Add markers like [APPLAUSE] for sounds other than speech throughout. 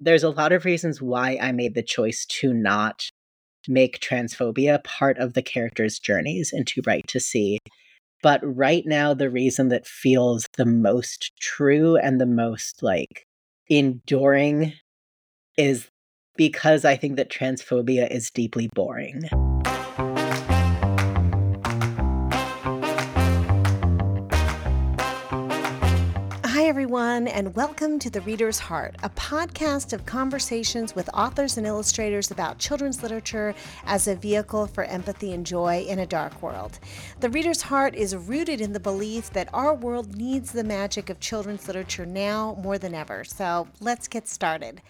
there's a lot of reasons why I made the choice to not make transphobia part of the character's journeys in Too Bright to See. But right now, the reason that feels the most true and the most like enduring is because I think that transphobia is deeply boring. Everyone, and welcome to The Reader's Heart, a podcast of conversations with authors and illustrators about children's literature as a vehicle for empathy and joy in a dark world. The Reader's Heart is rooted in the belief that our world needs the magic of children's literature now more than ever. So let's get started.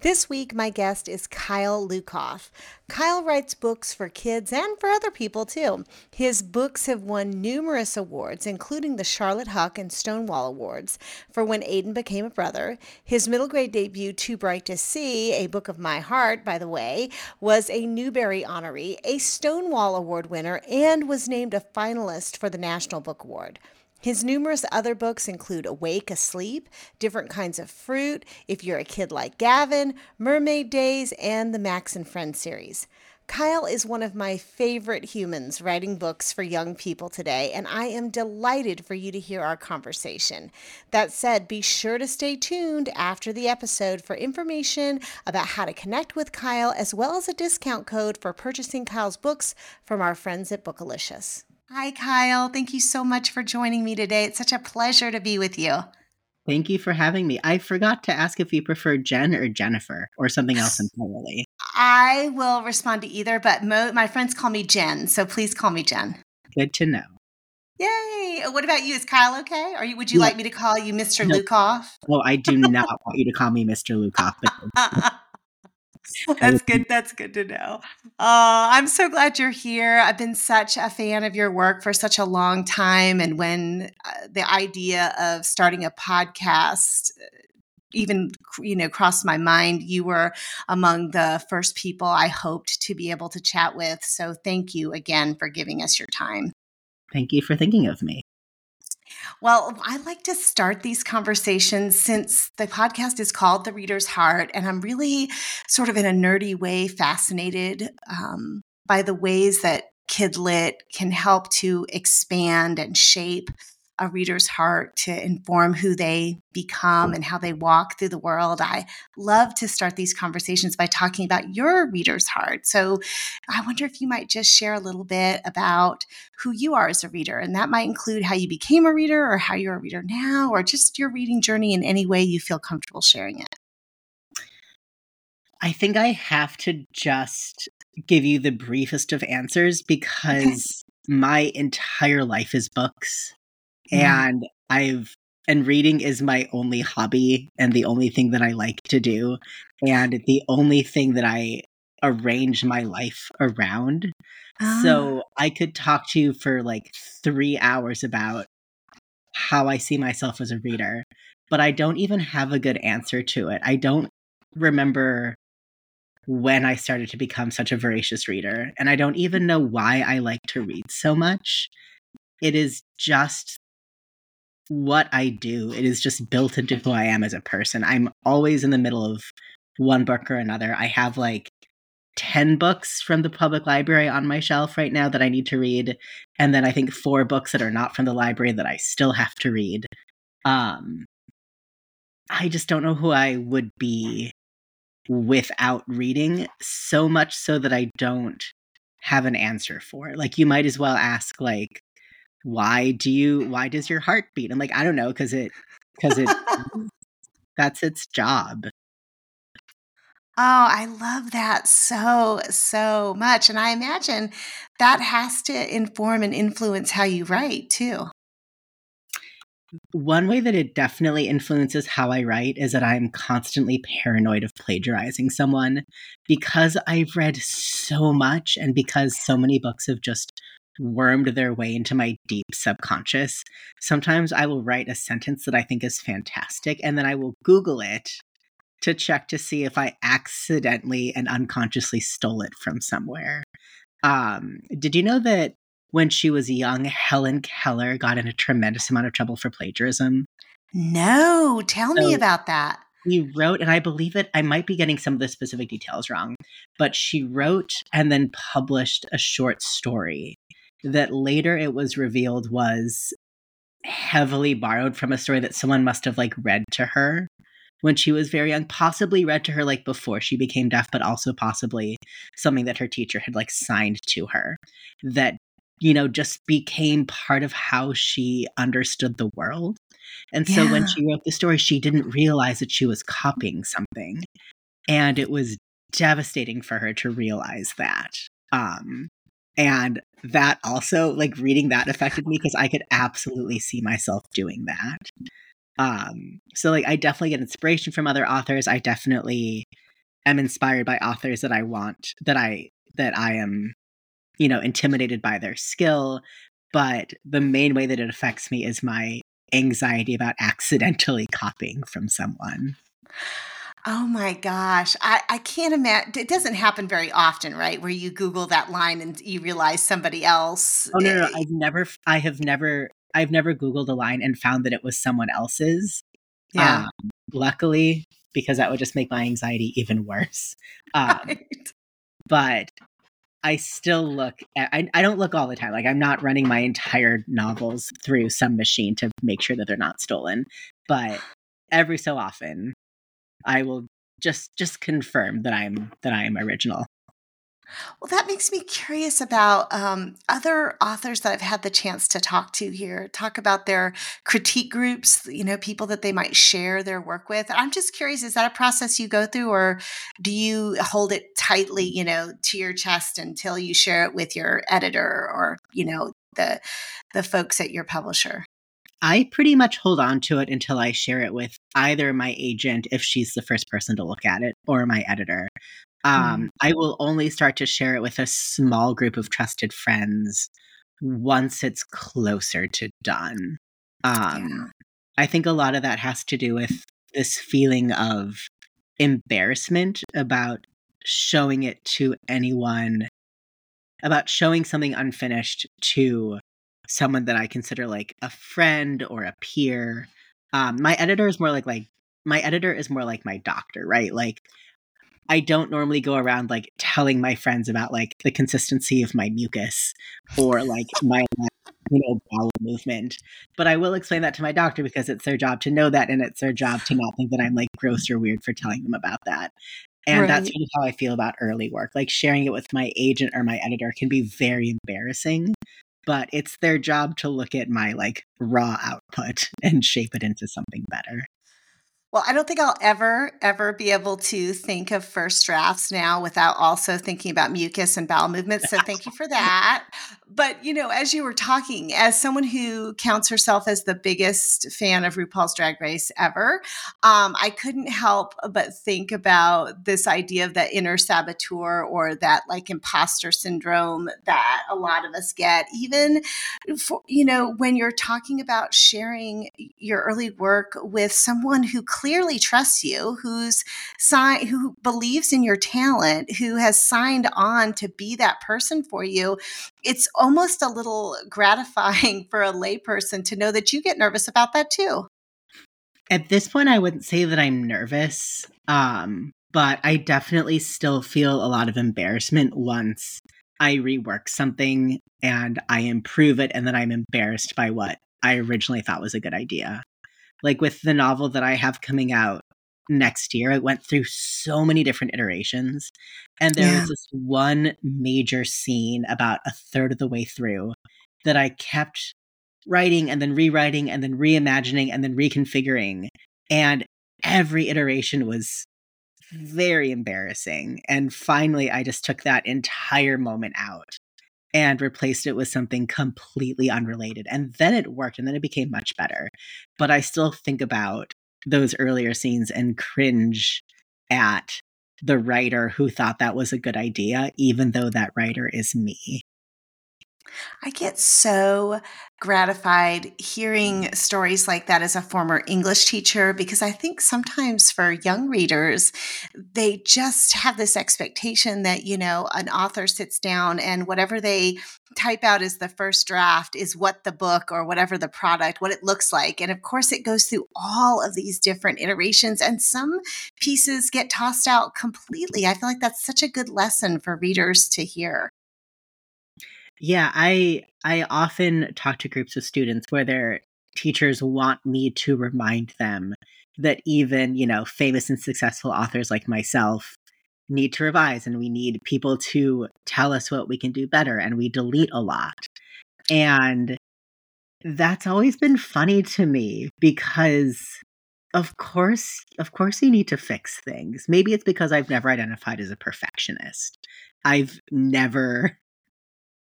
This week, my guest is Kyle Lukoff. Kyle writes books for kids and for other people too. His books have won numerous awards, including the Charlotte Huck and Stonewall Awards for When Aidan Became a Brother. His middle grade debut, Too Bright to See, a book of my heart, by the way, was a Newbery honoree, a Stonewall Award winner, and was named a finalist for the National Book Award. His numerous other books include Awake Asleep, Different Kinds of Fruit, If You're a Kid Like Gavin, Mermaid Days, and the Max and Friends series. Kyle is one of my favorite humans writing books for young people today, and I am delighted for you to hear our conversation. That said, be sure to stay tuned after the episode for information about how to connect with Kyle, as well as a discount code for purchasing Kyle's books from our friends at Bookalicious. Hi, Kyle. Thank you so much for joining me today. It's such a pleasure to be with you. Thank you for having me. I forgot to ask if you prefer Jen or Jennifer or something else [SIGHS] entirely. I will respond to either, but mo- my friends call me Jen, so please call me Jen. Good to know. Yay! Uh, what about you? Is Kyle okay? Or would you yeah. like me to call you Mr. No. Lukoff? Well, I do not want you to call me Mr. Lukoff. [LAUGHS] [LAUGHS] That's good. That's good to know. Uh, I'm so glad you're here. I've been such a fan of your work for such a long time. And when uh, the idea of starting a podcast uh, even you know crossed my mind you were among the first people i hoped to be able to chat with so thank you again for giving us your time thank you for thinking of me well, I like to start these conversations since the podcast is called The Reader's Heart, and I'm really sort of in a nerdy way fascinated um, by the ways that Kidlit can help to expand and shape a reader's heart to inform who they become and how they walk through the world. I love to start these conversations by talking about your reader's heart. So I wonder if you might just share a little bit about who you are as a reader. And that might include how you became a reader or how you're a reader now, or just your reading journey in any way you feel comfortable sharing it. I think I have to just give you the briefest of answers because okay. my entire life is books. Mm-hmm. And I've and reading is my only hobby and the only thing that I like to do and the only thing that I arrange my life around. Ah. So I could talk to you for like 3 hours about how I see myself as a reader, but I don't even have a good answer to it. I don't remember when I started to become such a voracious reader, and I don't even know why I like to read so much. It is just what I do. It is just built into who I am as a person. I'm always in the middle of one book or another. I have like 10 books from the public library on my shelf right now that I need to read. And then I think four books that are not from the library that I still have to read. Um, I just don't know who I would be without reading, so much so that I don't have an answer for. Like, you might as well ask, like, why do you why does your heart beat i'm like i don't know because it because it [LAUGHS] that's its job Oh, I love that so, so much. And I imagine that has to inform and influence how you write too. One way that it definitely influences how I write is that I'm constantly paranoid of plagiarizing someone because I've read so much and because so many books have just wormed their way into my deep subconscious. Sometimes I will write a sentence that I think is fantastic, and then I will Google it to check to see if I accidentally and unconsciously stole it from somewhere. Um, did you know that when she was young, Helen Keller got in a tremendous amount of trouble for plagiarism? No, tell so, me about that. she wrote, and I believe it, I might be getting some of the specific details wrong, but she wrote and then published a short story that later it was revealed was heavily borrowed from a story that someone must have like read to her when she was very young, possibly read to her like before she became deaf, but also possibly something that her teacher had like signed to her that, you know, just became part of how she understood the world. And so yeah. when she wrote the story, she didn't realize that she was copying something. And it was devastating for her to realize that. Um, and that also, like reading that affected me because I could absolutely see myself doing that. Um, so like I definitely get inspiration from other authors. I definitely am inspired by authors that I want that I that I am, you know, intimidated by their skill. But the main way that it affects me is my anxiety about accidentally [LAUGHS] copying from someone. Oh my gosh. I, I can't imagine. It doesn't happen very often, right? Where you Google that line and you realize somebody else. Oh, no, no, no. I've never, I have never I've never Googled a line and found that it was someone else's. Yeah. Um, luckily, because that would just make my anxiety even worse. [LAUGHS] Um, right. But I still look at, I, I don't look all the time. Like I'm not running my entire novels through some machine to make sure that they're not stolen. But every so often I will just just confirm that I'm that I am original. Well, that makes me curious about um, other authors that I've had the chance to talk to here, talk about their critique groups, you know, people that they might share their work with. I'm just curious, is that a process you go through or do you hold it tightly, you know, to your chest until you share it with your editor or, you know, the the folks at your publisher? I pretty much hold on to it until I share it with either my agent, if she's the first person to look at it, or my editor. Um, mm. I will only start to share it with a small group of trusted friends once it's closer to done. Um, yeah. I think a lot of that has to do with this feeling of embarrassment about showing it to anyone, about showing something unfinished to someone that I consider like a friend or a peer. Um, my editor is more like like my editor is more like my doctor, right? Like I don't normally go around like telling my friends about like the consistency of my mucus or like [LAUGHS] my you know bowel movement. But I will explain that to my doctor because it's their job to know that and it's their job to not think that I'm like gross or weird for telling them about that. And right. that's really how I feel about early work. Like sharing it with my agent or my editor can be very embarrassing, but it's their job to look at my like raw output [LAUGHS] and shape it into something better. Well, I don't think I'll ever, ever be able to think of first drafts now without also thinking about mucus and bowel movements. So thank you for [LAUGHS] that. But, you know, as you were talking, as someone who counts herself as the biggest fan of RuPaul's Drag Race ever, um, I couldn't help but think about this idea of that inner saboteur or that like imposter syndrome that a lot of us get, even for, you know, when you're talking about sharing your early work with someone who clearly trusts you, who's sign, who believes in your talent, who has signed on to be that person for you, it's almost a little gratifying for a layperson to know that you get nervous about that too. At this point, I wouldn't say that I'm nervous, um, but I definitely still feel a lot of embarrassment once I rework something and I improve it, and then I'm embarrassed by what I originally thought was a good idea like with the novel that I have coming out next year, it went through so many different iterations. And there yeah. was this one major scene about a third of the way through that I kept writing and then rewriting and then reimagining and then reconfiguring. And every iteration was very embarrassing. And finally, I just took that entire moment out and replaced it with something completely unrelated. And then it worked and then it became much better. But I still think about those earlier scenes and cringe at the writer who thought that was a good idea, even though that writer is me. I get so gratified hearing stories like that as a former English teacher because I think sometimes for young readers, they just have this expectation that, you know, an author sits down and whatever they type out as the first draft is what the book or whatever the product, what it looks like. And of course, it goes through all of these different iterations, and some pieces get tossed out completely. I feel like that's such a good lesson for readers to hear. Yeah, I I often talk to groups of students where their teachers want me to remind them that even, you know, famous and successful authors like myself need to revise and we need people to tell us what we can do better and we delete a lot. And that's always been funny to me because of course of course you need to fix things. Maybe it's because I've never identified as a perfectionist. I've never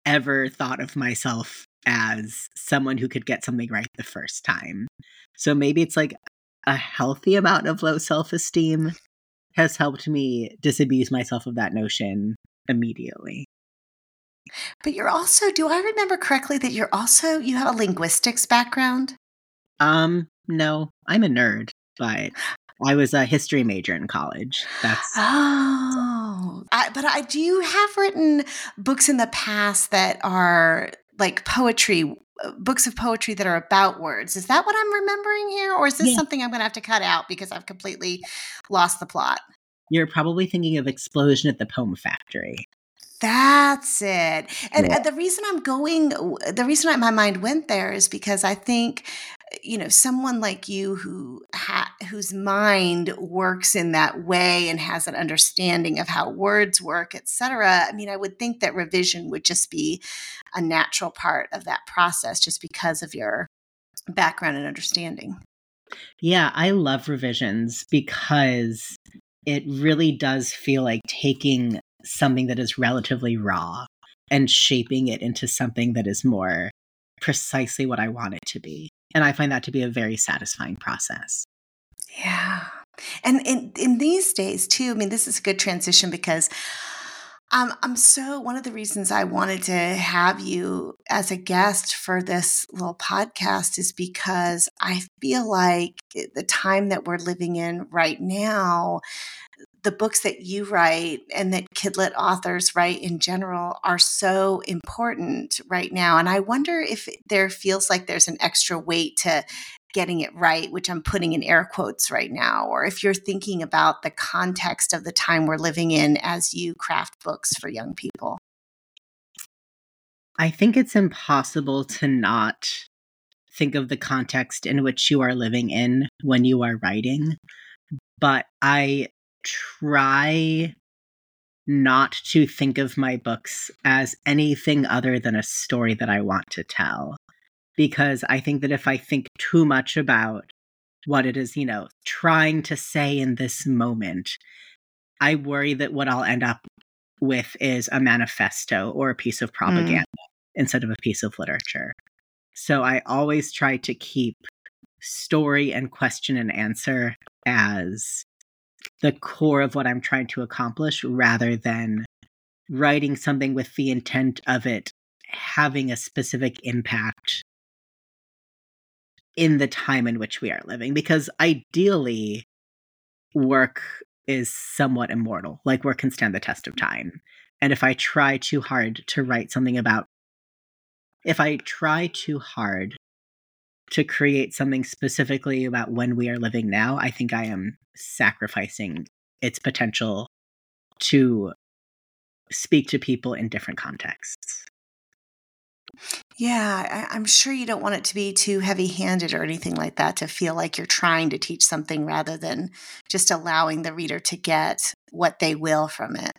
ever thought of myself as someone who could get something right the first time. So maybe it's like a healthy amount of low self esteem has helped me disabuse myself of that notion immediately. But you're also, do I remember correctly that you're also, you have a linguistics background? Um, no, I'm a nerd, but I was a history major in college. That's oh, I, but I do you have written books in the past that are like poetry, books of poetry that are about words. Is that what I'm remembering here, or is this yeah. something I'm going to have to cut out because I've completely lost the plot? You're probably thinking of Explosion at the Poem Factory. That's it. And, yeah. the reason I'm going, the reason my mind went there is because I think you know someone like you who ha- whose mind works in that way and has an understanding of how words work etc i mean i would think that revision would just be a natural part of that process just because of your background and understanding yeah i love revisions because it really does feel like taking something that is relatively raw and shaping it into something that is more precisely what I want it to be. And I find that to be a very satisfying process. Yeah. And in, in these days, too, I mean, this is a good transition because um, I'm so, one of the reasons I wanted to have you as a guest for this little podcast is because I feel like the time that we're living in right now, the books that you write and that kidlit authors write in general are so important right now. And I wonder if there feels like there's an extra weight to getting it right, which I'm putting in air quotes right now, or if you're thinking about the context of the time we're living in as you craft books for young people. I think it's impossible to not think of the context in which you are living in when you are writing. But I try not to think of my books as anything other than a story that I want to tell. Because I think that if I think too much about what it is, you know, trying to say in this moment, I worry that what I'll end up with is a manifesto or a piece of mm. propaganda mm. instead of a piece of literature. So I always try to keep story and question and answer as the core of what I'm trying to accomplish rather than writing something with the intent of it having a specific impact in the time in which we are living. Because ideally, work is somewhat immortal, like work can stand the test of time. And if I try too hard to write something about, if I try too hard to create something specifically about when we are living now, I think I am sacrificing its potential to speak to people in different contexts. Yeah, I, am sure you don't want it to be too heavy handed or anything like that to feel like you're trying to teach something rather than just allowing the reader to get what they will from it.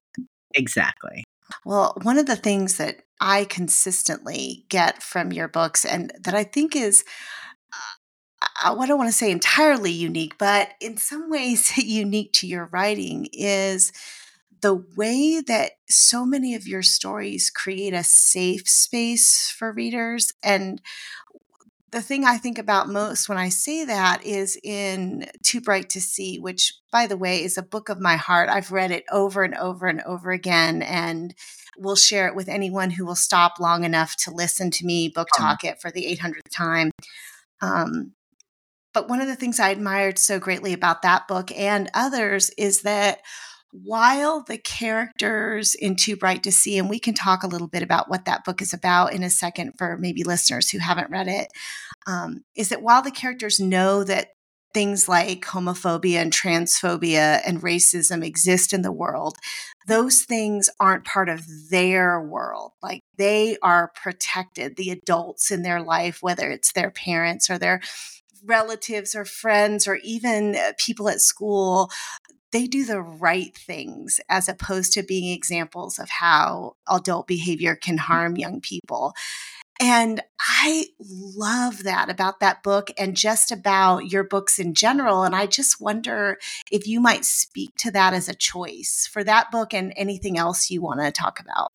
Exactly. Well, one of the things that I consistently get from your books and that I think is uh, I don't want to say entirely unique, but in some ways [LAUGHS] unique to your writing is the way that so many of your stories create a safe space for readers. And the thing I think about most when I say that is in Too Bright to See, which, by the way, is a book of my heart. I've read it over and over and over again. And will share it with anyone who will stop long enough to listen to me book talk it for the 800th time. Um, but one of the things I admired so greatly about that book and others is that while the characters in Too Bright to See, and we can talk a little bit about what that book is about in a second for maybe listeners who haven't read it, um, is that while the characters know that things like homophobia and transphobia and racism exist in the world, those things aren't part of their world. Like they are protected, the adults in their life, whether it's their parents or their relatives or friends or even uh, people at school, they do the right things as opposed to being examples of how adult behavior can mm. harm young people. And I love that about that book and just about your books in general. And I just wonder if you might speak to that as a choice for that book and anything else you want to talk about.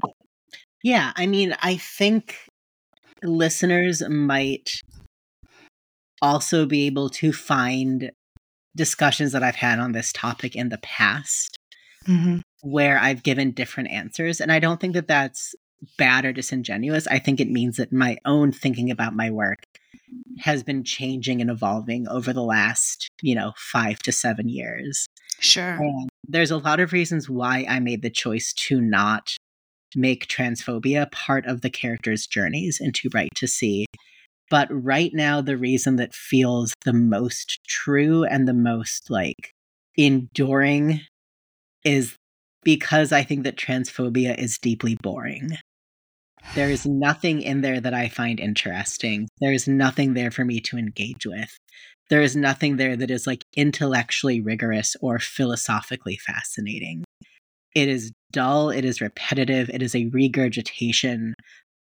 Yeah, I mean, I think listeners might also be able to find discussions that I've had on this topic in the past mm-hmm. where I've given different answers. And I don't think that that's bad or disingenuous. I think it means that my own thinking about my work has been changing and evolving over the last, you know, five to seven years. Sure. And there's a lot of reasons why I made the choice to not make transphobia part of the characters' journeys and Too Bright to See. But right now, the reason that feels the most true and the most like enduring is because I think that transphobia is deeply boring. There is nothing in there that I find interesting. There is nothing there for me to engage with. There is nothing there that is like intellectually rigorous or philosophically fascinating. It is dull, it is repetitive, it is a regurgitation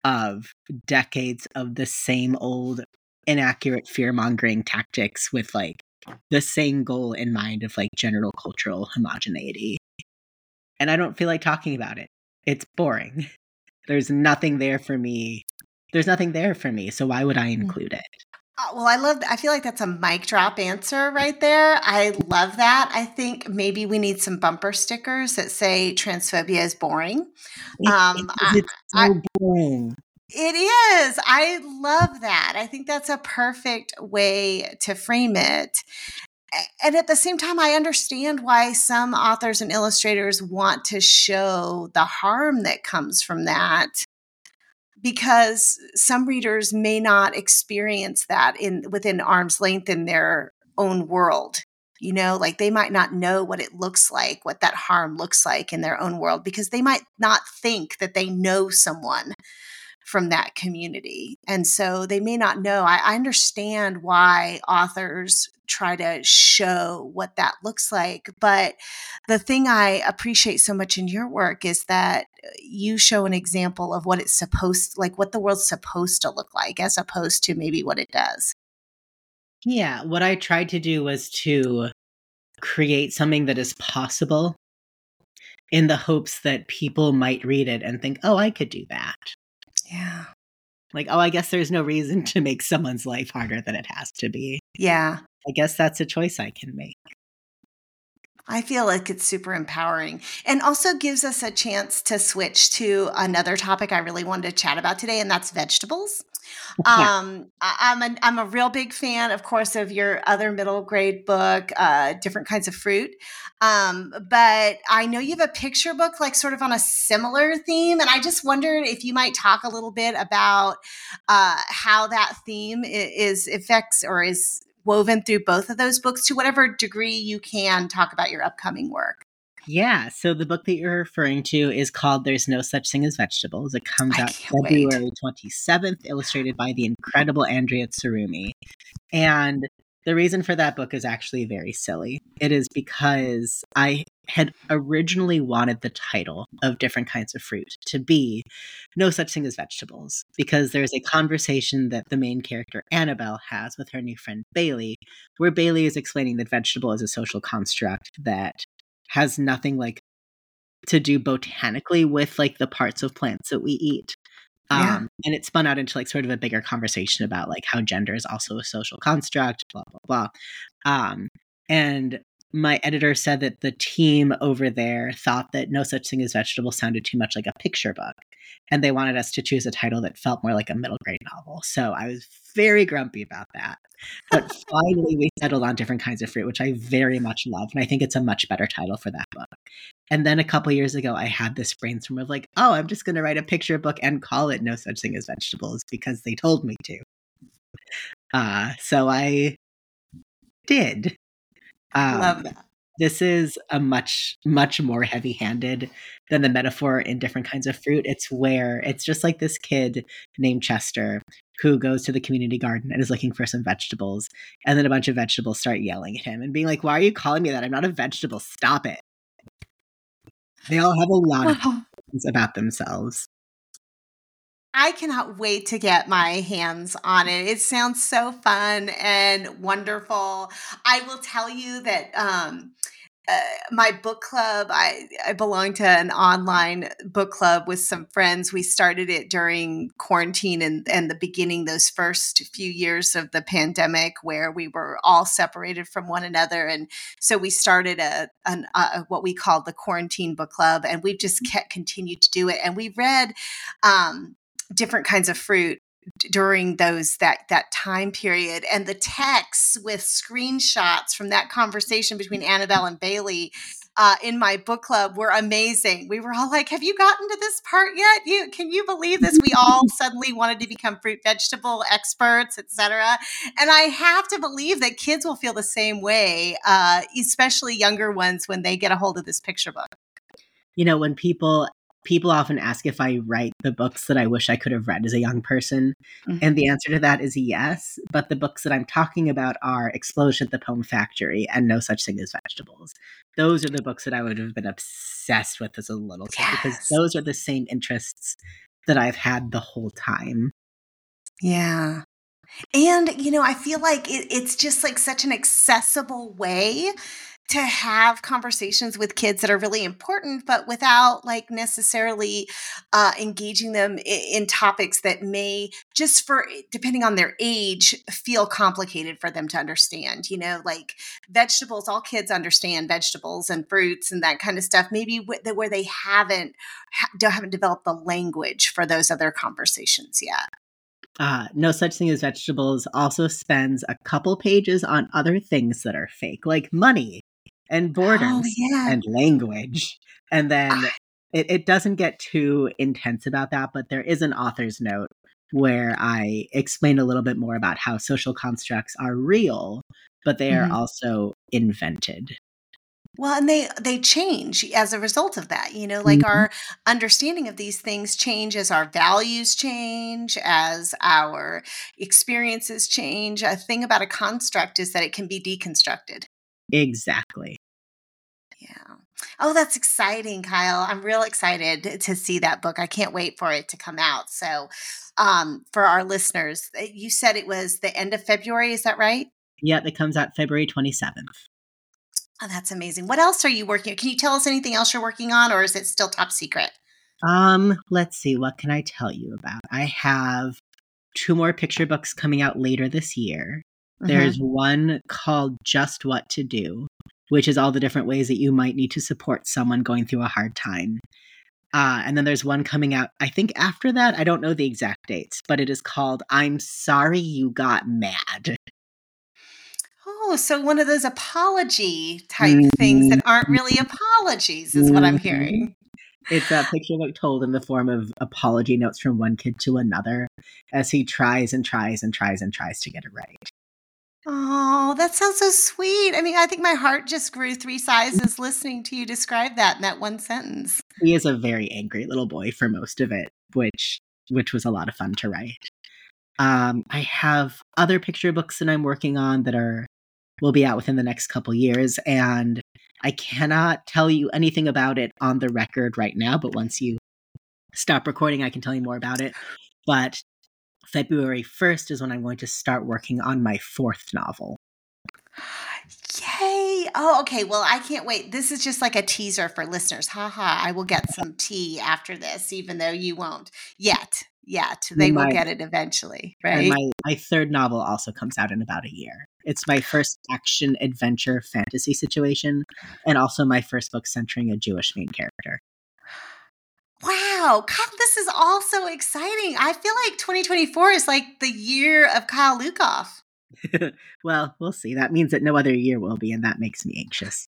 of decades of the same old inaccurate fear mongering tactics with like the same goal in mind of like general cultural homogeneity. And I don't feel like talking about it. It's boring. [LAUGHS] There's nothing there for me. There's nothing there for me. So why would I mm. include it? Uh, well, I love. I feel like that's a mic drop answer right there. I love that. I think maybe we need some bumper stickers that say transphobia is boring. Um, it's so I, boring. It is. I love that. I think that's a perfect way to frame it. And at the same time, I understand why some authors and illustrators want to show the harm that comes from that because some readers may not experience that in within arm's length in their own world you know like they might not know what it looks like what that harm looks like in their own world because they might not think that they know someone from that community. And so they may not know. I, I understand why authors try to show what that looks like. But the thing I appreciate so much in your work is that uh, you show an example of what it's supposed like what the world's supposed to look like as opposed to maybe what it does. Yeah, what I tried to do was to create something that is possible in the hopes that people might read it and think, "Oh, I could do that." Yeah. Like, oh, I guess there's no reason to make someone's life harder than it has to be. Yeah. I guess that's a choice I can make. I feel like it's super empowering and also gives us a chance to switch to another topic I really wanted to chat about today, and that's vegetables. Um, I, am a, I'm a real big fan, of course, of your other middle grade book, uh, different kinds of fruit. Um, but I know you have a picture book, like sort of on a similar theme, and I just wondered if you might talk a little bit about uh, how that theme is, is affects or is woven through both of those books to whatever degree you can talk about your upcoming work. Yeah, so the book that you're referring to is called There's No Such Thing as Vegetables. It comes out February wait. 27th, illustrated by the incredible Andrea Tsurumi. And the reason for that book is actually very silly. It is because I had originally wanted the title of different kinds of fruit to be No Such Thing as Vegetables, because there's a conversation that the main character Annabelle has with her new friend Bailey, where Bailey is explaining that vegetable is a social construct that has nothing like to do botanically with like the parts of plants that we eat. Yeah. Um, and it spun out into like sort of a bigger conversation about like how gender is also a social construct, blah blah blah. Um, and my editor said that the team over there thought that No Such Thing as Vegetables sounded too much like a picture book. And they wanted us to choose a title that felt more like a middle grade novel. So I was very grumpy about that. But [LAUGHS] finally, we settled on different kinds of fruit, which I very much love. And I think it's a much better title for that book. And then a couple years ago, I had this brainstorm of like, oh, I'm just going to write a picture book and call it No Such Thing as Vegetables because they told me to. Uh, so I did. Um, Love that. This is a much, much more heavy handed than the metaphor in different kinds of fruit. It's where it's just like this kid named Chester who goes to the community garden and is looking for some vegetables. And then a bunch of vegetables start yelling at him and being like, Why are you calling me that? I'm not a vegetable. Stop it. They all have a lot of [LAUGHS] things about themselves. I cannot wait to get my hands on it. It sounds so fun and wonderful. I will tell you that um, uh, my book club, I, I belong to an online book club with some friends. We started it during quarantine and, and the beginning, those first few years of the pandemic, where we were all separated from one another. And so we started a, an, a what we called the quarantine book club, and we've just mm. kept, continued to do it. And we read um, different kinds of fruit during those that that time period and the texts with screenshots from that conversation between annabelle and bailey uh, in my book club were amazing. We were all like have you gotten to this part yet? You can you believe this? We all [LAUGHS] suddenly wanted to become fruit vegetable experts etc and i have to believe that kids will feel the same way uh, especially younger ones when they get a hold of this picture book. You know when people people often ask if I write the books that I wish I could have read as a young person. Mm-hmm. And the answer to that is yes. But the books that I'm talking about are Explosion at the Poem Factory and No Such Thing as Vegetables. Those are the books that I would have been obsessed with as a little kid yes. because those are the same interests that I've had the whole time. Yeah. And, you know, I feel like it, it's just like such an accessible way to have conversations with kids that are really important, but without like necessarily uh, engaging them in, topics that may just for depending on their age feel complicated for them to understand. You know, like vegetables, all kids understand vegetables and fruits and that kind of stuff. Maybe where they haven't don't haven't developed the language for those other conversations yet. Uh, no such thing as vegetables also spends a couple pages on other things that are fake, like money and oh, borders oh, yeah. and language. And then ah. it, it doesn't get too intense about that, but there is an author's note where I explain a little bit more about how social constructs are real, but they are mm-hmm. also invented. Well, and they they change as a result of that. You know, like mm-hmm. our understanding of these things change as our values change, as our experiences change. A thing about a construct is that it can be deconstructed. Exactly. Yeah. Oh, that's exciting, Kyle. I'm real excited to see that book. I can't wait for it to come out. So, um, for our listeners, eh, you said it was the end of February. Is that right? Yeah, it comes out February 27th. Oh, that's amazing. What else are you working on? Can you tell us anything else you're working on, or is it still top secret? Um, let's see. What can I tell you about? I have two more picture books coming out later this year. Mm-hmm. There's one called Just What to Do, which is all the different ways that you might need to support someone going through a hard time. Uh, and then there's one coming out, I think after that, I don't know the exact dates, but it is called I'm Sorry You Got Mad. Oh, so one of those apology type mm-hmm. things that aren't really apologies is mm-hmm. what I'm mm-hmm. hearing. It's a picture book told in the form of apology notes from one kid to another as he tries and tries and tries and tries to get it right. Oh, that sounds so sweet. I mean, I think my heart just grew three sizes listening to you describe that in that one sentence. He is a very angry little boy for most of it, which which was a lot of fun to write. Um, I have other picture books that I'm working on that are will be out within the next couple years, and I cannot tell you anything about it on the record right now. But once you stop recording, I can tell you more about it. But February 1st is when I'm going to start working on my fourth novel. Yay! Oh, okay. Well, I can't wait. This is just like a teaser for listeners. Haha, ha, I will get some tea after this, even though you won't yet. Yet. They my, will get it eventually, right? my, my third novel also comes out in about a year. It's my first action adventure fantasy situation, and also my first book centering a Jewish main character. Wow, Kyle, this is all so exciting. I feel like 2024 is like the year of Kyle Lukoff. [LAUGHS] well, we'll see. That means that no other year will be, and that makes me anxious.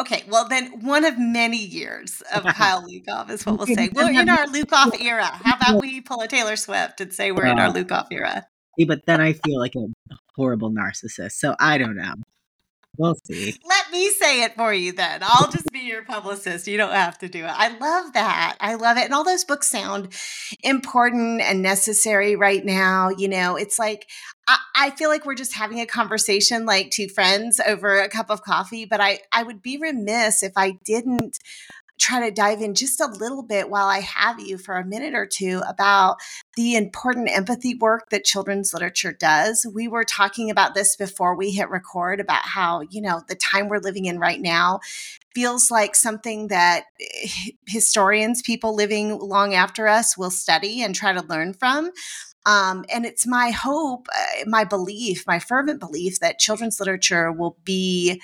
Okay, well then one of many years of [LAUGHS] Kyle Lukoff is what we'll say. We're in [LAUGHS] our Lukoff era. How about we pull a Taylor Swift and say we're in our Lukoff era? But then I feel like a horrible narcissist. So I don't know. We'll see. Let me say it for you then. I'll just be your publicist. You don't have to do it. I love that. I love it. And all those books sound important and necessary right now. You know, it's like, I, I feel like we're just having a conversation like two friends over a cup of coffee, but I, I would be remiss if I didn't try to dive in just a little bit while I have you for a minute or two about the important empathy work that children's literature does. We were talking about this before we hit record about how, you know, the time we're living in right now feels like something that eh, historians, people living long after us, will study and try to learn from. Um, and it's my hope, uh, my belief, my fervent belief that children's literature will be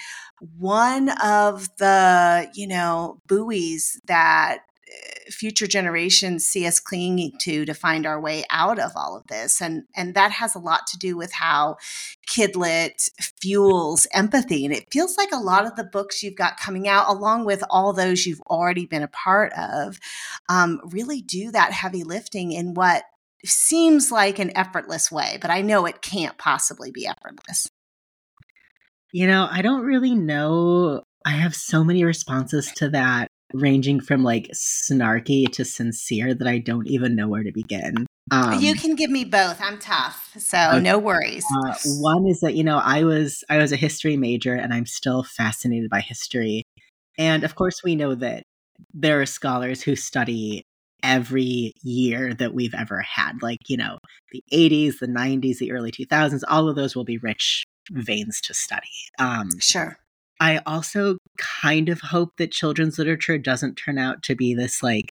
one of the, you know, buoys that eh, future generations see us clinging to to find our way out of all of this and and that has a lot to do with how kidlit fuels empathy and it feels like a lot of the books you've got coming out along with all those you've already been a part of um, really do that heavy lifting in what seems like an effortless way, but I know it can't possibly be effortless. You know, I don't really know. I have so many responses to that, ranging from like snarky to sincere, that I don't even know where to begin. Um, you can give me both. I'm tough, so okay. no worries. Uh, one is that you know I was I was a history major, and I'm still fascinated by history. And of course, we know that there are scholars who study every year that we've ever had. Like, you know, the 80s, the 90s, the early 2000s, all of those will be rich veins to study. Um, sure. I also kind of hope that children's literature doesn't turn out to be this like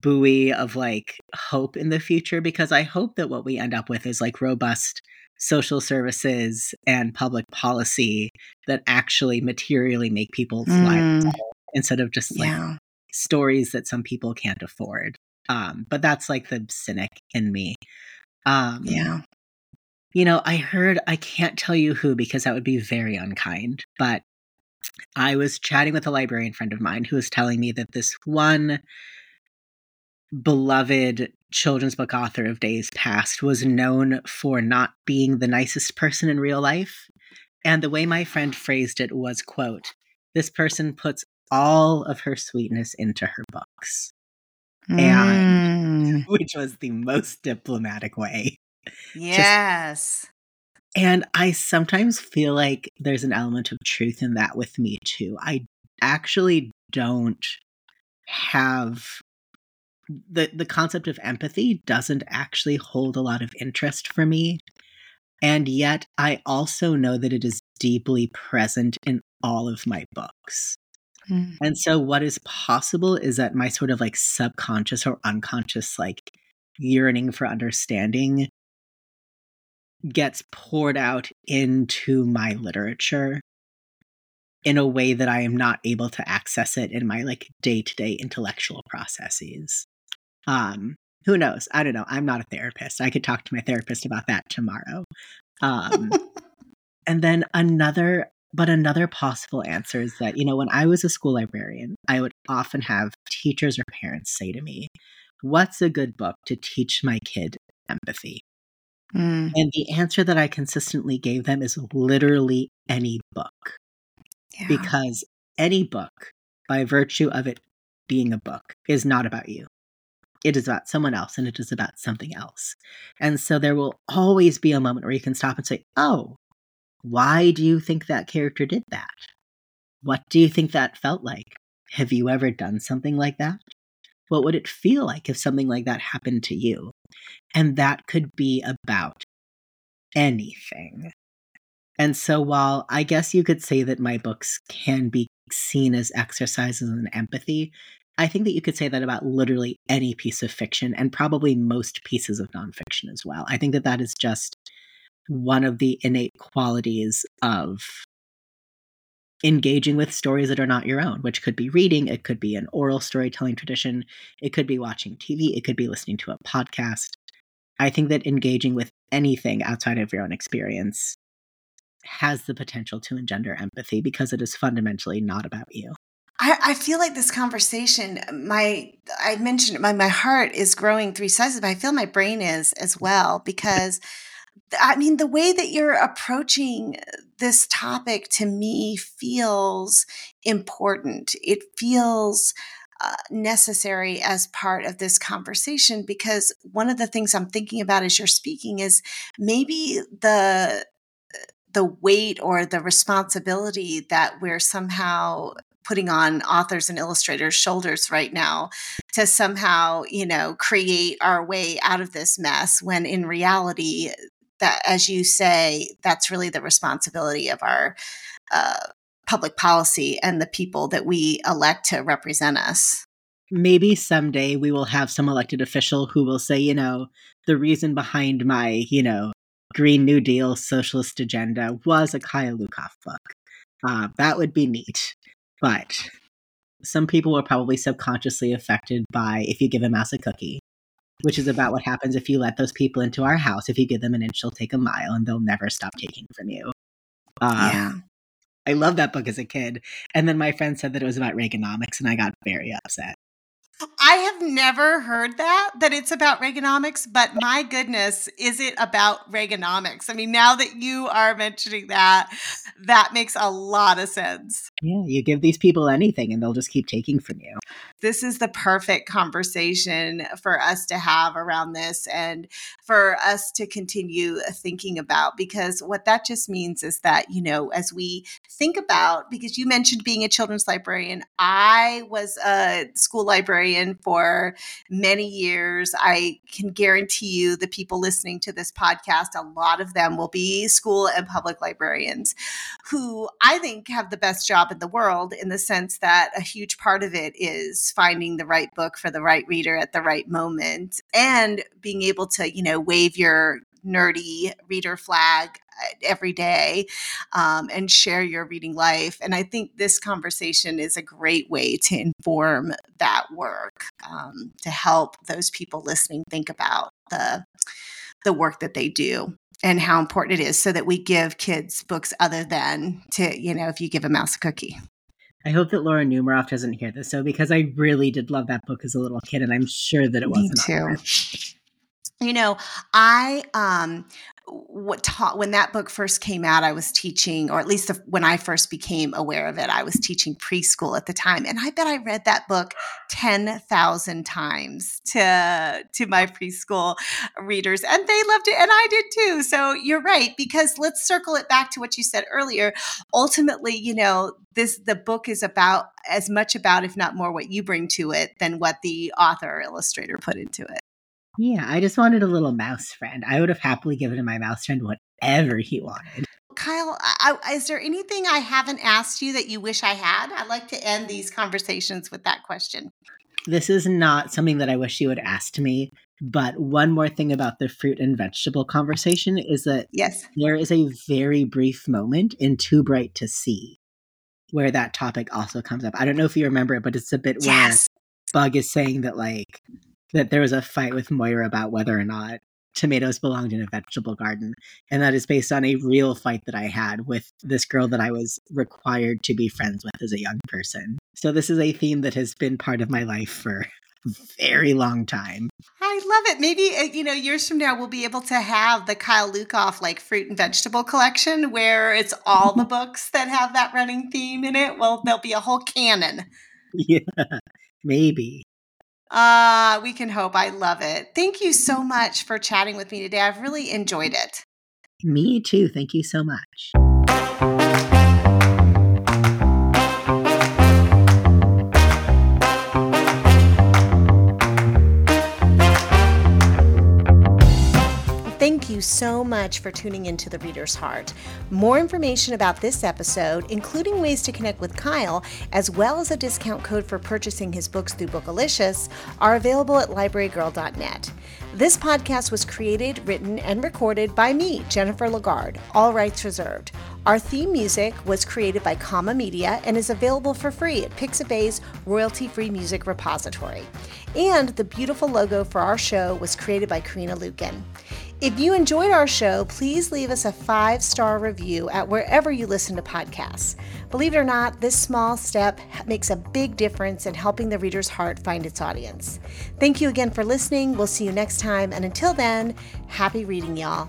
buoy of like hope in the future because I hope that what we end up with is like robust social services and public policy that actually materially make people's mm. lives better instead of just like yeah stories that some people can't afford. Um, but that's like the cynic in me. Um, yeah. You know, I heard, I can't tell you who because that would be very unkind, but I was chatting with a librarian friend of mine who was telling me that this one beloved children's book author of days past was known for not being the nicest person in real life. And the way my friend phrased it was, quote, this person puts all of her sweetness into her books. Mm. And [LAUGHS] which was the most diplomatic way. Yes. Just, and I sometimes feel like there's an element of truth in that with me too. I actually don't have the the concept of empathy doesn't actually hold a lot of interest for me. And yet I also know that it is deeply present in all of my books. Mm. And so what is possible is that my sort of like subconscious or unconscious like yearning for understanding gets poured out into my literature in a way that I am not able to access it in my like day-to-day intellectual processes. Um who knows? I don't know. I'm not a therapist. I could talk to my therapist about that tomorrow. Um [LAUGHS] and then another but another possible answer is that, you know, when I was a school librarian, I would often have teachers or parents say to me, What's a good book to teach my kid empathy? Mm. And the answer that I consistently gave them is literally any book. Yeah. Because any book, by virtue of it being a book, is not about you. It is about someone else and it is about something else. And so there will always be a moment where you can stop and say, Oh, why do you think that character did that? What do you think that felt like? Have you ever done something like that? What would it feel like if something like that happened to you? And that could be about anything. And so, while I guess you could say that my books can be seen as exercises in empathy, I think that you could say that about literally any piece of fiction and probably most pieces of nonfiction as well. I think that that is just one of the innate qualities of engaging with stories that are not your own, which could be reading, it could be an oral storytelling tradition, it could be watching TV, it could be listening to a podcast. I think that engaging with anything outside of your own experience has the potential to engender empathy because it is fundamentally not about you. I, I, feel like this conversation, my I mentioned my my heart is growing three sizes, but I feel my brain is as well because I mean the way that you're approaching this topic to me feels important. It feels uh, necessary as part of this conversation because one of the things I'm thinking about as you're speaking is maybe the the weight or the responsibility that we're somehow putting on authors and illustrators shoulders right now to somehow you know create our way out of this mess when in reality that as you say that's really the responsibility of our uh, public policy and the people that we elect to represent us maybe someday we will have some elected official who will say you know the reason behind my you know Green New Deal socialist agenda was a Kyle Lukoff book. Uh, that would be neat. But some people were probably subconsciously affected by If You Give a Mouse a Cookie, which is about what happens if you let those people into our house. If you give them an inch, they'll take a mile and they'll never stop taking from you. Um, yeah. I loved that book as a kid. And then my friend said that it was about Reaganomics, and I got very upset. I have never heard that, that it's about Reaganomics, but my goodness, is it about Reaganomics? I mean, now that you are mentioning that, that makes a lot of sense. Yeah, you give these people anything and they'll just keep taking from you. This is the perfect conversation for us to have around this and for us to continue uh, thinking about because what that just means is that, you know, as we think about, because you mentioned being a children's librarian, I was a school librarian for many years. I can guarantee you the people listening to this podcast, a lot of them will be school and public librarians who I think have the best job in the world in the sense that a huge part of it is finding the right book for the right reader at the right moment and being able to, you know, wave your nerdy reader flag uh, every day um, and share your reading life. And I think this conversation is a great way to inform that work um, to help those people listening think about the the work that they do and how important it is so that we give kids books other than to you know if you give a mouse a cookie I hope that Laura Numeroff doesn't hear this, so because I really did love that book as a little kid, and I'm sure that it wasn't. Me too. You know, I um what taught when that book first came out i was teaching or at least the, when i first became aware of it i was teaching preschool at the time. And i bet i read that book 10,000 times to to my preschool readers and they loved it and i did too. So you're right because let's circle it back to what you said earlier. Ultimately you know this the book is about as much about if not more what you bring to it than what the author or illustrator put into it yeah, I just wanted a little mouse friend. I would have happily given my mouse friend whatever he wanted. Kyle, I, is there anything I haven't asked you that you wish I had? I'd like to end these conversations with that question. This is not something that I wish you had asked me, but one more thing about the fruit and vegetable conversation is that yes, there is a very brief moment in Too Bright to See where that topic also comes up. I don't know if you remember it, but it's a bit yes. where Bug is saying that like that there was a fight with Moira about whether or not tomatoes belonged in a vegetable garden. And that is based on a real fight that I had with this girl that I was required to be friends with as a young person. So this is a theme that has been part of my life for a [LAUGHS] very long time. I love it. Maybe, uh, you know, years from now, we'll be able to have the Kyle Lukoff like fruit and vegetable collection where it's all the [LAUGHS] books that have that running theme in it. Well, there'll be a whole canon. [LAUGHS] Yeah, maybe. Ah, uh, we can hope. I love it. Thank you so much for chatting with me today. I've really enjoyed it. Me too. Thank you so much. Thank you so much for tuning into The Reader's Heart. More information about this episode, including ways to connect with Kyle, as well as a discount code for purchasing his books through Bookalicious, are available at librarygirl.net. This podcast was created, written, and recorded by me, Jennifer LaGarde, all rights reserved. Our theme music was created by Comma Media and is available for free at Pixabay's royalty free music repository. And the beautiful logo for our show was created by Karina Lukin. If you enjoyed our show, please leave us a five star review at wherever you listen to podcasts. Believe it or not, this small step makes a big difference in helping the reader's heart find its audience. Thank you again for listening. We'll see you next time. And until then, happy reading, y'all.